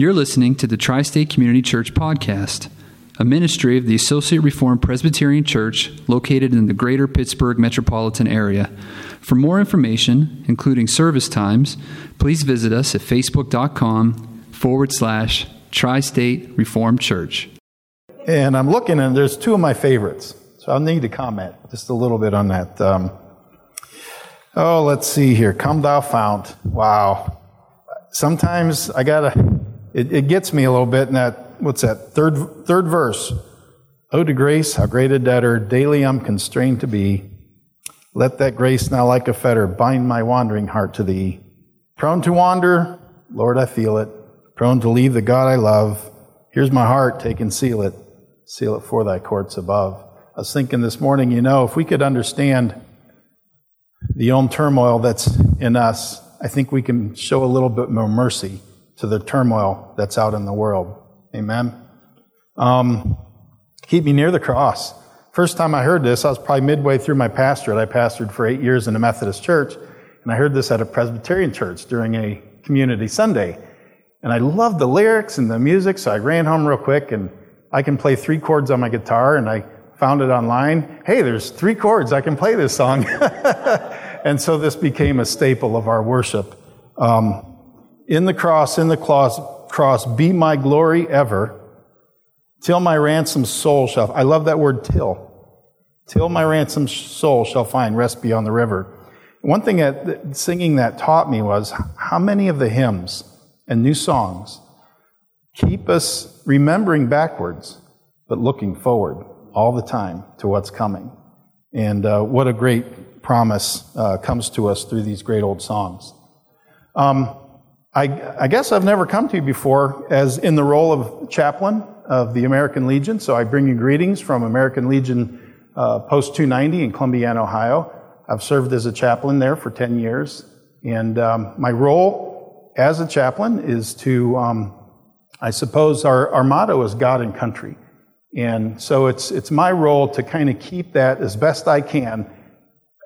You're listening to the Tri State Community Church Podcast, a ministry of the Associate Reformed Presbyterian Church located in the greater Pittsburgh metropolitan area. For more information, including service times, please visit us at facebook.com forward slash Tri State Reformed Church. And I'm looking, and there's two of my favorites. So I'll need to comment just a little bit on that. Um, oh, let's see here. Come thou fount. Wow. Sometimes I gotta, it, it gets me a little bit in that, what's that, third, third verse. Oh, to grace, how great a debtor, daily I'm constrained to be. Let that grace now like a fetter bind my wandering heart to thee. Prone to wander, Lord, I feel it. Prone to leave the God I love. Here's my heart, take and seal it. Seal it for thy courts above. I was thinking this morning, you know, if we could understand the own turmoil that's in us, I think we can show a little bit more mercy to the turmoil that's out in the world. Amen. Um, keep me near the cross. First time I heard this, I was probably midway through my pastorate. I pastored for eight years in a Methodist church, and I heard this at a Presbyterian church during a community Sunday. And I loved the lyrics and the music, so I ran home real quick, and I can play three chords on my guitar, and I found it online. Hey, there's three chords, I can play this song. and so this became a staple of our worship. Um, in the cross, in the cross, cross, be my glory ever, till my ransomed soul shall. I love that word till. Till my ransomed soul shall find rest beyond the river. One thing that singing that taught me was how many of the hymns and new songs keep us remembering backwards, but looking forward all the time to what's coming. And uh, what a great promise uh, comes to us through these great old songs. Um, I, I, guess I've never come to you before as in the role of chaplain of the American Legion. So I bring you greetings from American Legion uh, Post 290 in Columbiana, Ohio. I've served as a chaplain there for 10 years. And um, my role as a chaplain is to, um, I suppose, our, our motto is God and country. And so it's, it's my role to kind of keep that as best I can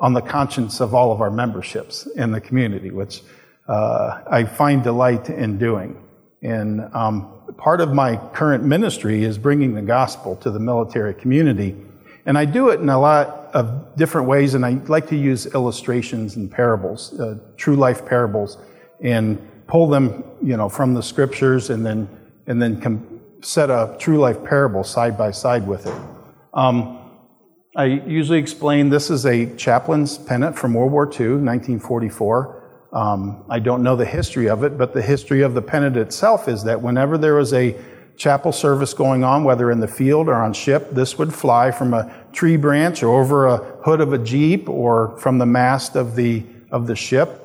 on the conscience of all of our memberships in the community, which uh, I find delight in doing. And um, part of my current ministry is bringing the gospel to the military community. And I do it in a lot of different ways, and I like to use illustrations and parables, uh, true life parables, and pull them, you know, from the scriptures, and then and then com- set a true life parable side by side with it. Um, I usually explain this is a chaplain's pennant from World War II, 1944. Um, I don't know the history of it, but the history of the pennant itself is that whenever there was a chapel service going on, whether in the field or on ship, this would fly from a tree branch or over a hood of a jeep or from the mast of the of the ship.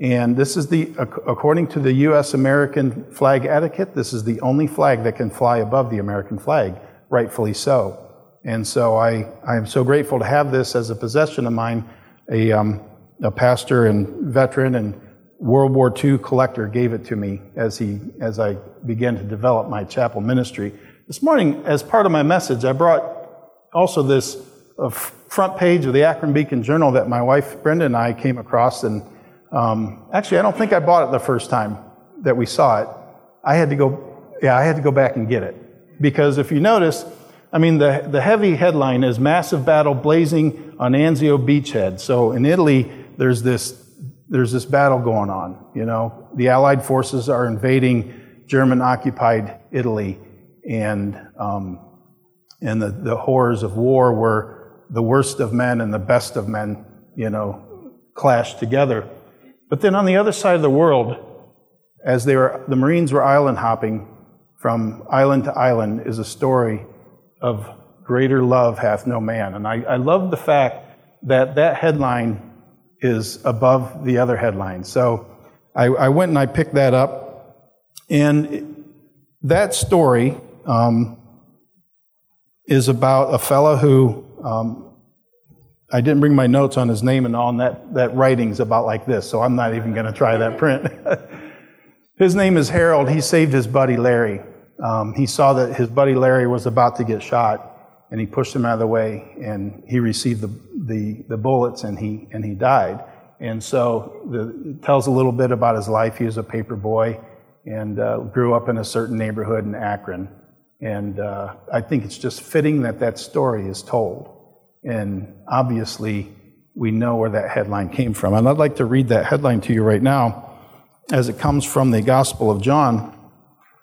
And this is the, according to the U.S. American flag etiquette, this is the only flag that can fly above the American flag, rightfully so. And so I, I am so grateful to have this as a possession of mine. A, um, a pastor and veteran and World War II collector gave it to me as, he, as I began to develop my chapel ministry. This morning, as part of my message, I brought also this uh, front page of the Akron Beacon Journal that my wife Brenda and I came across. And um, actually, I don't think I bought it the first time that we saw it. I had to go, yeah, I had to go back and get it. Because if you notice, I mean, the, the heavy headline is Massive Battle Blazing on Anzio Beachhead. So in Italy, there's this there's this battle going on. You know, the Allied forces are invading German occupied Italy, and um, and the, the horrors of war were the worst of men and the best of men, you know, clashed together. But then on the other side of the world, as they were, the Marines were island hopping from island to island, is a story of greater love hath no man. And I, I love the fact that that headline is above the other headline. So I, I went and I picked that up. And that story um, is about a fellow who, um, I didn't bring my notes on his name and all, and that, that writing's about like this, so I'm not even going to try that print. his name is Harold. He saved his buddy Larry. Um, he saw that his buddy Larry was about to get shot and he pushed him out of the way, and he received the, the, the bullets, and he, and he died. And so the, it tells a little bit about his life. He was a paper boy, and uh, grew up in a certain neighborhood in Akron. And uh, I think it's just fitting that that story is told. And obviously, we know where that headline came from. And I'd like to read that headline to you right now as it comes from the Gospel of John.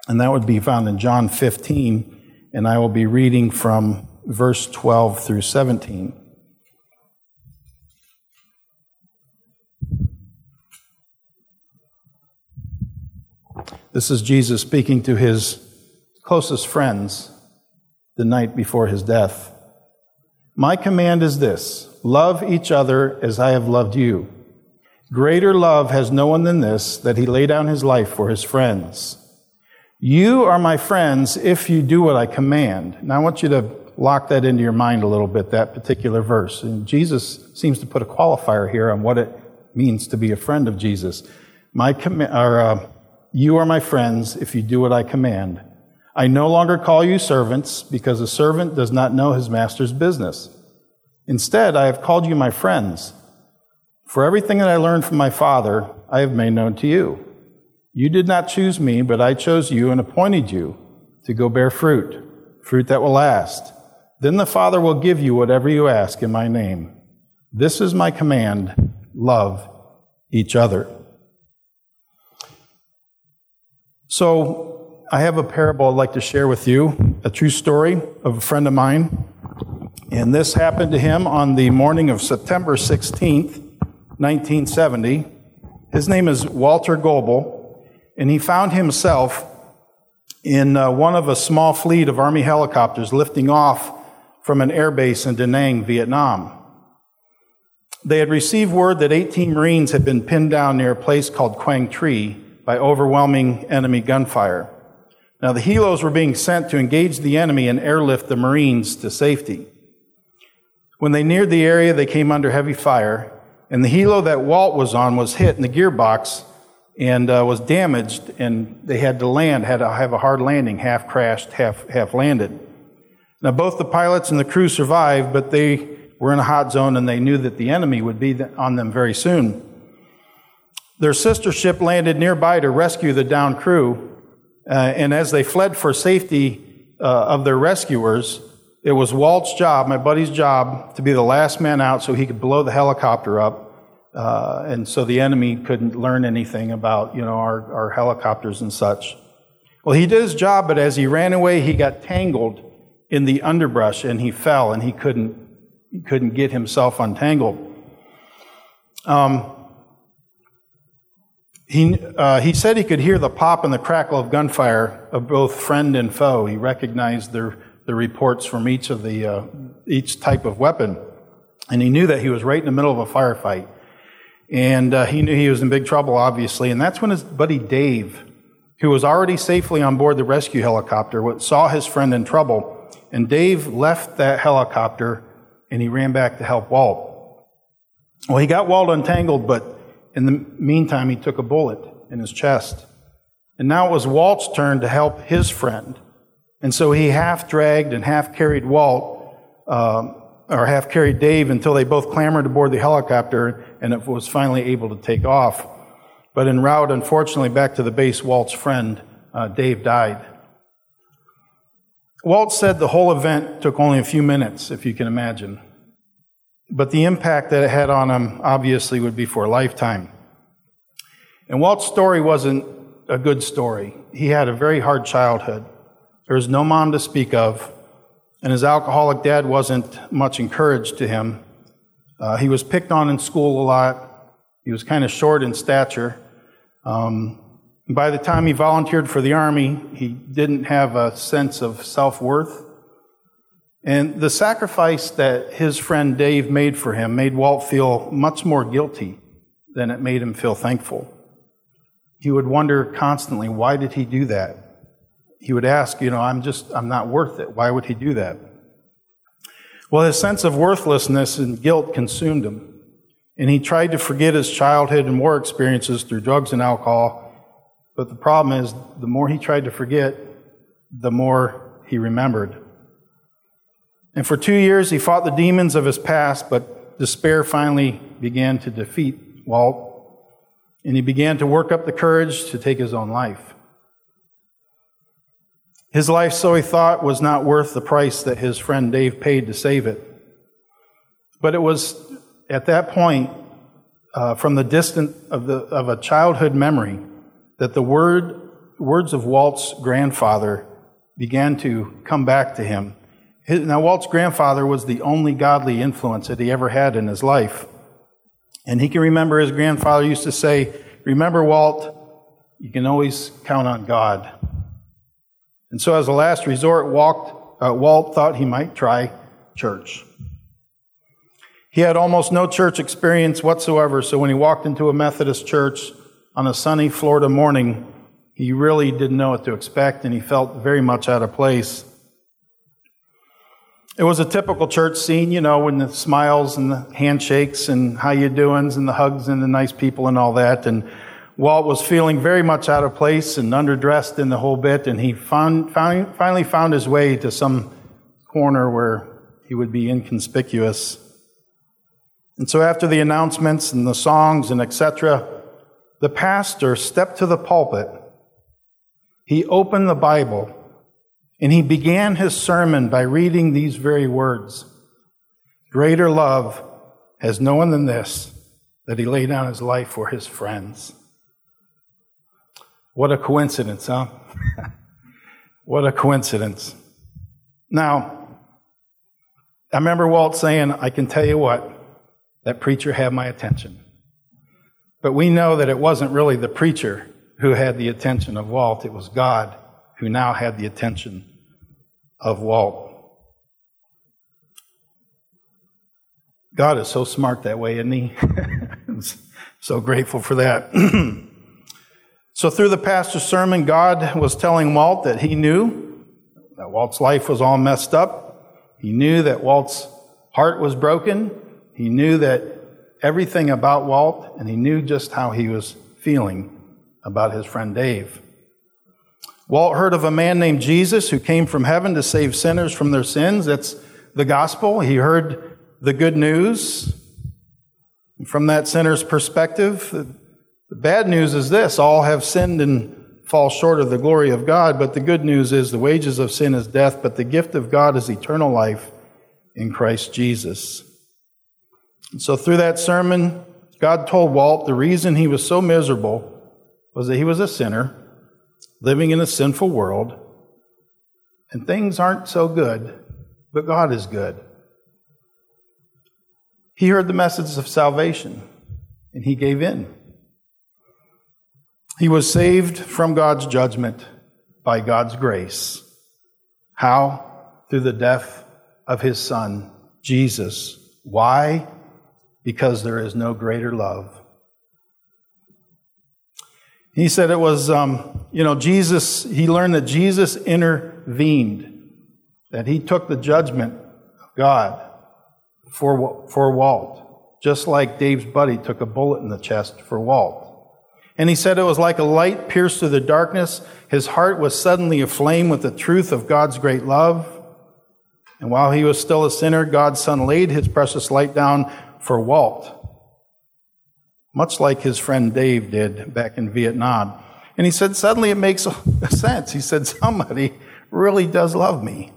And that would be found in John 15. And I will be reading from verse 12 through 17. This is Jesus speaking to his closest friends the night before his death. My command is this love each other as I have loved you. Greater love has no one than this, that he lay down his life for his friends. You are my friends if you do what I command. Now I want you to lock that into your mind a little bit, that particular verse. And Jesus seems to put a qualifier here on what it means to be a friend of Jesus. My com- or, uh, you are my friends if you do what I command. I no longer call you servants because a servant does not know his master's business. Instead, I have called you my friends. For everything that I learned from my Father, I have made known to you. You did not choose me, but I chose you and appointed you to go bear fruit, fruit that will last. Then the Father will give you whatever you ask in my name. This is my command love each other. So, I have a parable I'd like to share with you, a true story of a friend of mine. And this happened to him on the morning of September 16th, 1970. His name is Walter Goebel, and he found himself in uh, one of a small fleet of Army helicopters lifting off from an airbase in Da Nang, Vietnam. They had received word that 18 Marines had been pinned down near a place called Quang Tri by overwhelming enemy gunfire. Now, the helos were being sent to engage the enemy and airlift the Marines to safety. When they neared the area, they came under heavy fire, and the helo that Walt was on was hit in the gearbox and uh, was damaged, and they had to land, had to have a hard landing, half crashed, half, half landed. Now, both the pilots and the crew survived, but they were in a hot zone and they knew that the enemy would be on them very soon. Their sister ship landed nearby to rescue the downed crew, uh, and as they fled for safety uh, of their rescuers, it was Walt's job, my buddy's job, to be the last man out so he could blow the helicopter up, uh, and so the enemy couldn't learn anything about you know our, our helicopters and such. Well, he did his job, but as he ran away, he got tangled in the underbrush and he fell, and he couldn't he couldn't get himself untangled. Um, he, uh, he said he could hear the pop and the crackle of gunfire of both friend and foe. He recognized the, the reports from each of the uh, each type of weapon, and he knew that he was right in the middle of a firefight. And uh, he knew he was in big trouble, obviously. And that's when his buddy Dave, who was already safely on board the rescue helicopter, saw his friend in trouble. And Dave left that helicopter and he ran back to help Walt. Well, he got Walt untangled, but in the meantime, he took a bullet in his chest. And now it was Walt's turn to help his friend. And so he half dragged and half carried Walt, um, or half carried Dave until they both clambered aboard the helicopter and it was finally able to take off. But en route, unfortunately, back to the base, Walt's friend, uh, Dave, died. Walt said the whole event took only a few minutes, if you can imagine. But the impact that it had on him obviously would be for a lifetime. And Walt's story wasn't a good story. He had a very hard childhood. There was no mom to speak of, and his alcoholic dad wasn't much encouraged to him. Uh, he was picked on in school a lot. He was kind of short in stature. Um, by the time he volunteered for the Army, he didn't have a sense of self worth. And the sacrifice that his friend Dave made for him made Walt feel much more guilty than it made him feel thankful. He would wonder constantly, why did he do that? He would ask, you know, I'm just, I'm not worth it. Why would he do that? Well, his sense of worthlessness and guilt consumed him. And he tried to forget his childhood and war experiences through drugs and alcohol. But the problem is, the more he tried to forget, the more he remembered. And for two years, he fought the demons of his past, but despair finally began to defeat Walt. And he began to work up the courage to take his own life. His life, so he thought, was not worth the price that his friend Dave paid to save it. But it was at that point, uh, from the distance of, the, of a childhood memory, that the word, words of Walt's grandfather began to come back to him. His, now, Walt's grandfather was the only godly influence that he ever had in his life. And he can remember his grandfather used to say, Remember, Walt, you can always count on God. And so, as a last resort, walked, uh, Walt thought he might try church. He had almost no church experience whatsoever, so when he walked into a Methodist church on a sunny Florida morning, he really didn't know what to expect and he felt very much out of place. It was a typical church scene, you know, when the smiles and the handshakes and how you doings and the hugs and the nice people and all that. And Walt was feeling very much out of place and underdressed in the whole bit, and he found, found, finally found his way to some corner where he would be inconspicuous. And so after the announcements and the songs and etc., the pastor stepped to the pulpit. He opened the Bible and he began his sermon by reading these very words Greater love has no one than this, that he laid down his life for his friends. What a coincidence, huh? what a coincidence. Now, I remember Walt saying, I can tell you what, that preacher had my attention. But we know that it wasn't really the preacher who had the attention of Walt, it was God who now had the attention of Walt. God is so smart that way, isn't he? so grateful for that. so, through the pastor's sermon, God was telling Walt that he knew that Walt's life was all messed up. He knew that Walt's heart was broken. He knew that everything about Walt, and he knew just how he was feeling about his friend Dave. Walt heard of a man named Jesus who came from heaven to save sinners from their sins. That's the gospel. He heard the good news. From that sinner's perspective, the bad news is this all have sinned and fall short of the glory of God, but the good news is the wages of sin is death, but the gift of God is eternal life in Christ Jesus. And so through that sermon, God told Walt the reason he was so miserable was that he was a sinner living in a sinful world, and things aren't so good, but God is good. He heard the message of salvation, and he gave in. He was saved from God's judgment by God's grace. How? Through the death of his son, Jesus. Why? Because there is no greater love he said it was, um, you know, Jesus, he learned that Jesus intervened, that he took the judgment of God for, for Walt, just like Dave's buddy took a bullet in the chest for Walt. And he said it was like a light pierced through the darkness. His heart was suddenly aflame with the truth of God's great love. And while he was still a sinner, God's Son laid his precious light down for Walt much like his friend Dave did back in Vietnam. And he said, suddenly it makes sense. He said, somebody really does love me.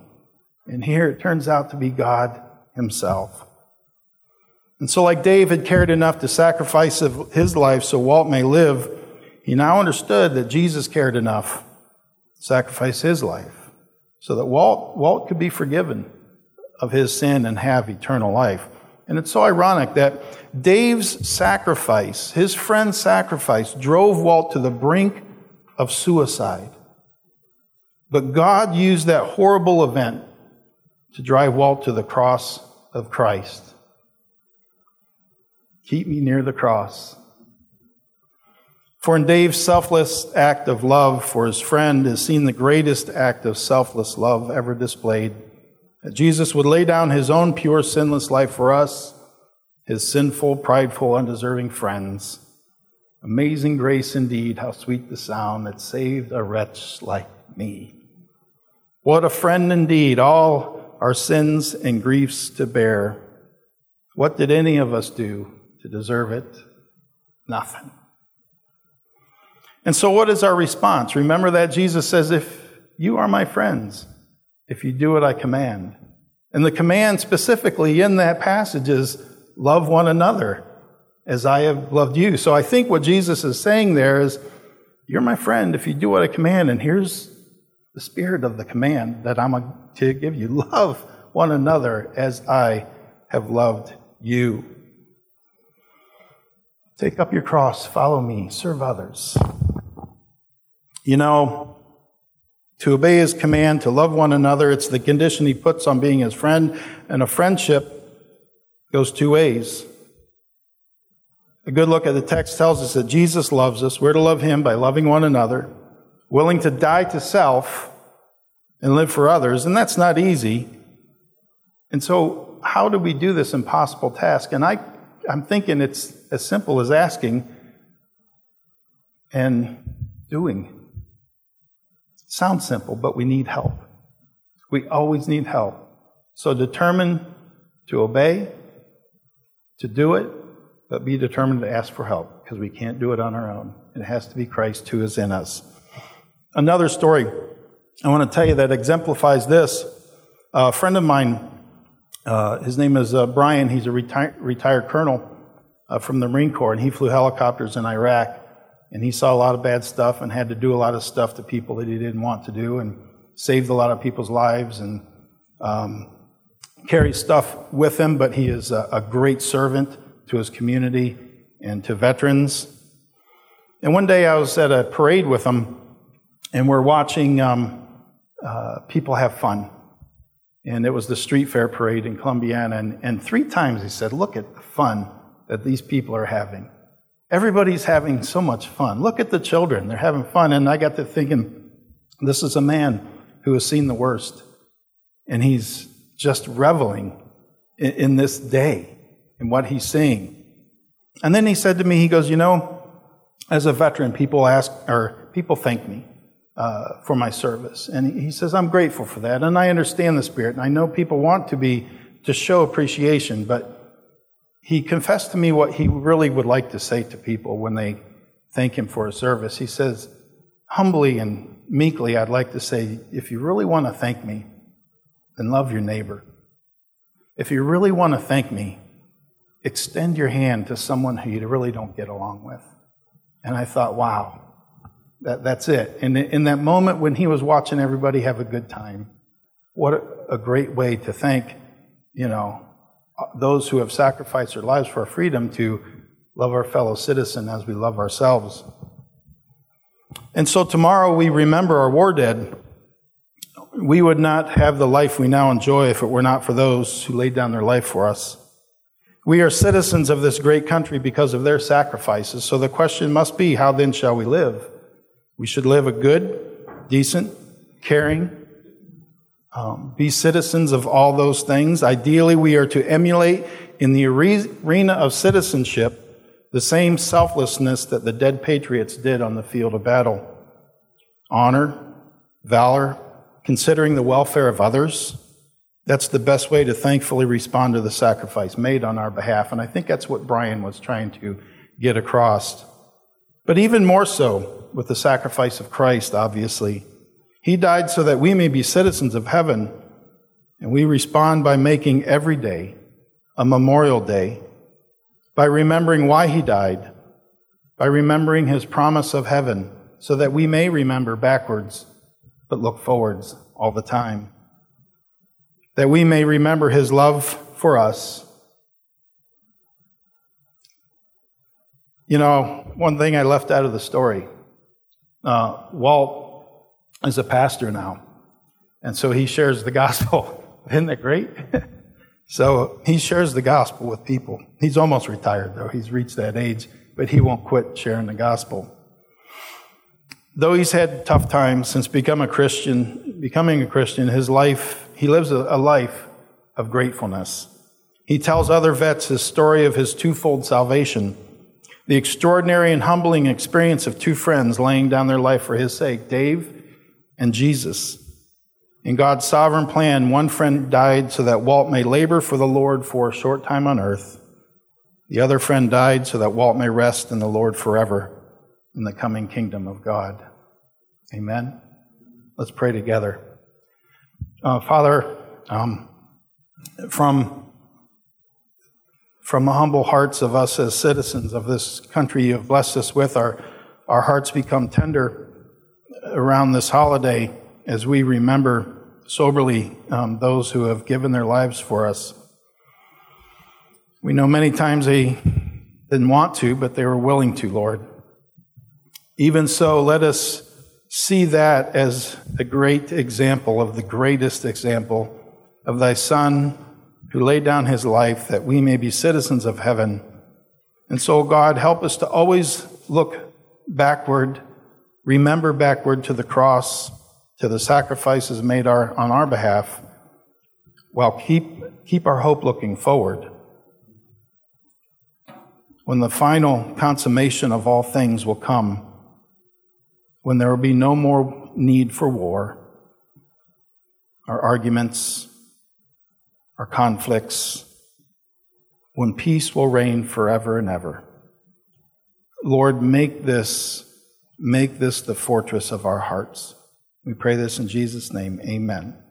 And here it turns out to be God himself. And so, like Dave had cared enough to sacrifice his life so Walt may live, he now understood that Jesus cared enough to sacrifice his life so that Walt, Walt could be forgiven of his sin and have eternal life. And it's so ironic that Dave's sacrifice, his friend's sacrifice, drove Walt to the brink of suicide. But God used that horrible event to drive Walt to the cross of Christ. Keep me near the cross. For in Dave's selfless act of love for his friend is seen the greatest act of selfless love ever displayed that Jesus would lay down his own pure, sinless life for us, his sinful, prideful, undeserving friends. Amazing grace indeed, how sweet the sound that saved a wretch like me. What a friend indeed, all our sins and griefs to bear. What did any of us do to deserve it? Nothing. And so, what is our response? Remember that Jesus says, if You are my friends if you do what I command. And the command specifically in that passage is love one another as I have loved you. So I think what Jesus is saying there is, You're my friend if you do what I command. And here's the spirit of the command that I'm going to give you love one another as I have loved you. Take up your cross, follow me, serve others. You know, to obey his command, to love one another, it's the condition he puts on being his friend, and a friendship goes two ways. A good look at the text tells us that Jesus loves us. We're to love him by loving one another, willing to die to self and live for others, and that's not easy. And so, how do we do this impossible task? And I, I'm thinking it's as simple as asking and doing. Sounds simple, but we need help. We always need help. So determine to obey, to do it, but be determined to ask for help because we can't do it on our own. It has to be Christ who is in us. Another story I want to tell you that exemplifies this. A friend of mine, uh, his name is uh, Brian, he's a reti- retired colonel uh, from the Marine Corps, and he flew helicopters in Iraq. And he saw a lot of bad stuff and had to do a lot of stuff to people that he didn't want to do and saved a lot of people's lives and um, carries stuff with him, but he is a, a great servant to his community and to veterans. And one day I was at a parade with him, and we're watching um, uh, people have fun. And it was the street fair parade in Columbiana. And, and three times he said, Look at the fun that these people are having. Everybody's having so much fun. Look at the children, they're having fun. And I got to thinking, this is a man who has seen the worst. And he's just reveling in, this day and what he's seeing. And then he said to me, he goes, You know, as a veteran, people ask, or people thank me uh, for my service. And he says, I'm grateful for that. And I understand the spirit. And I know people want to be, to show appreciation, but he confessed to me what he really would like to say to people when they thank him for his service. He says, humbly and meekly, I'd like to say, if you really want to thank me, then love your neighbor. If you really want to thank me, extend your hand to someone who you really don't get along with. And I thought, wow, that, that's it. And in that moment when he was watching everybody have a good time, what a, a great way to thank, you know, those who have sacrificed their lives for our freedom to love our fellow citizen as we love ourselves. And so tomorrow we remember our war dead. We would not have the life we now enjoy if it were not for those who laid down their life for us. We are citizens of this great country because of their sacrifices. So the question must be how then shall we live? We should live a good, decent, caring, um, be citizens of all those things. Ideally, we are to emulate in the arena of citizenship the same selflessness that the dead patriots did on the field of battle honor, valor, considering the welfare of others. That's the best way to thankfully respond to the sacrifice made on our behalf. And I think that's what Brian was trying to get across. But even more so with the sacrifice of Christ, obviously. He died so that we may be citizens of heaven, and we respond by making every day a memorial day, by remembering why he died, by remembering his promise of heaven, so that we may remember backwards, but look forwards all the time. That we may remember his love for us. You know, one thing I left out of the story uh, Walt is a pastor now. And so he shares the gospel. Isn't that great? so he shares the gospel with people. He's almost retired, though. He's reached that age, but he won't quit sharing the gospel. Though he's had tough times since becoming a Christian, becoming a Christian, his life, he lives a, a life of gratefulness. He tells other vets his story of his twofold salvation the extraordinary and humbling experience of two friends laying down their life for his sake. Dave and Jesus. In God's sovereign plan, one friend died so that Walt may labor for the Lord for a short time on earth. The other friend died so that Walt may rest in the Lord forever in the coming kingdom of God. Amen. Let's pray together. Uh, Father, um, from, from the humble hearts of us as citizens of this country you have blessed us with, our, our hearts become tender around this holiday as we remember soberly um, those who have given their lives for us. We know many times they didn't want to, but they were willing to, Lord. Even so, let us see that as a great example of the greatest example of thy Son who laid down his life that we may be citizens of heaven. And so, God, help us to always look backward, remember backward to the cross, to the sacrifices made our, on our behalf, while keep, keep our hope looking forward. When the final consummation of all things will come, when there will be no more need for war, our arguments, our conflicts, when peace will reign forever and ever. Lord, make this, make this the fortress of our hearts. We pray this in Jesus' name. Amen.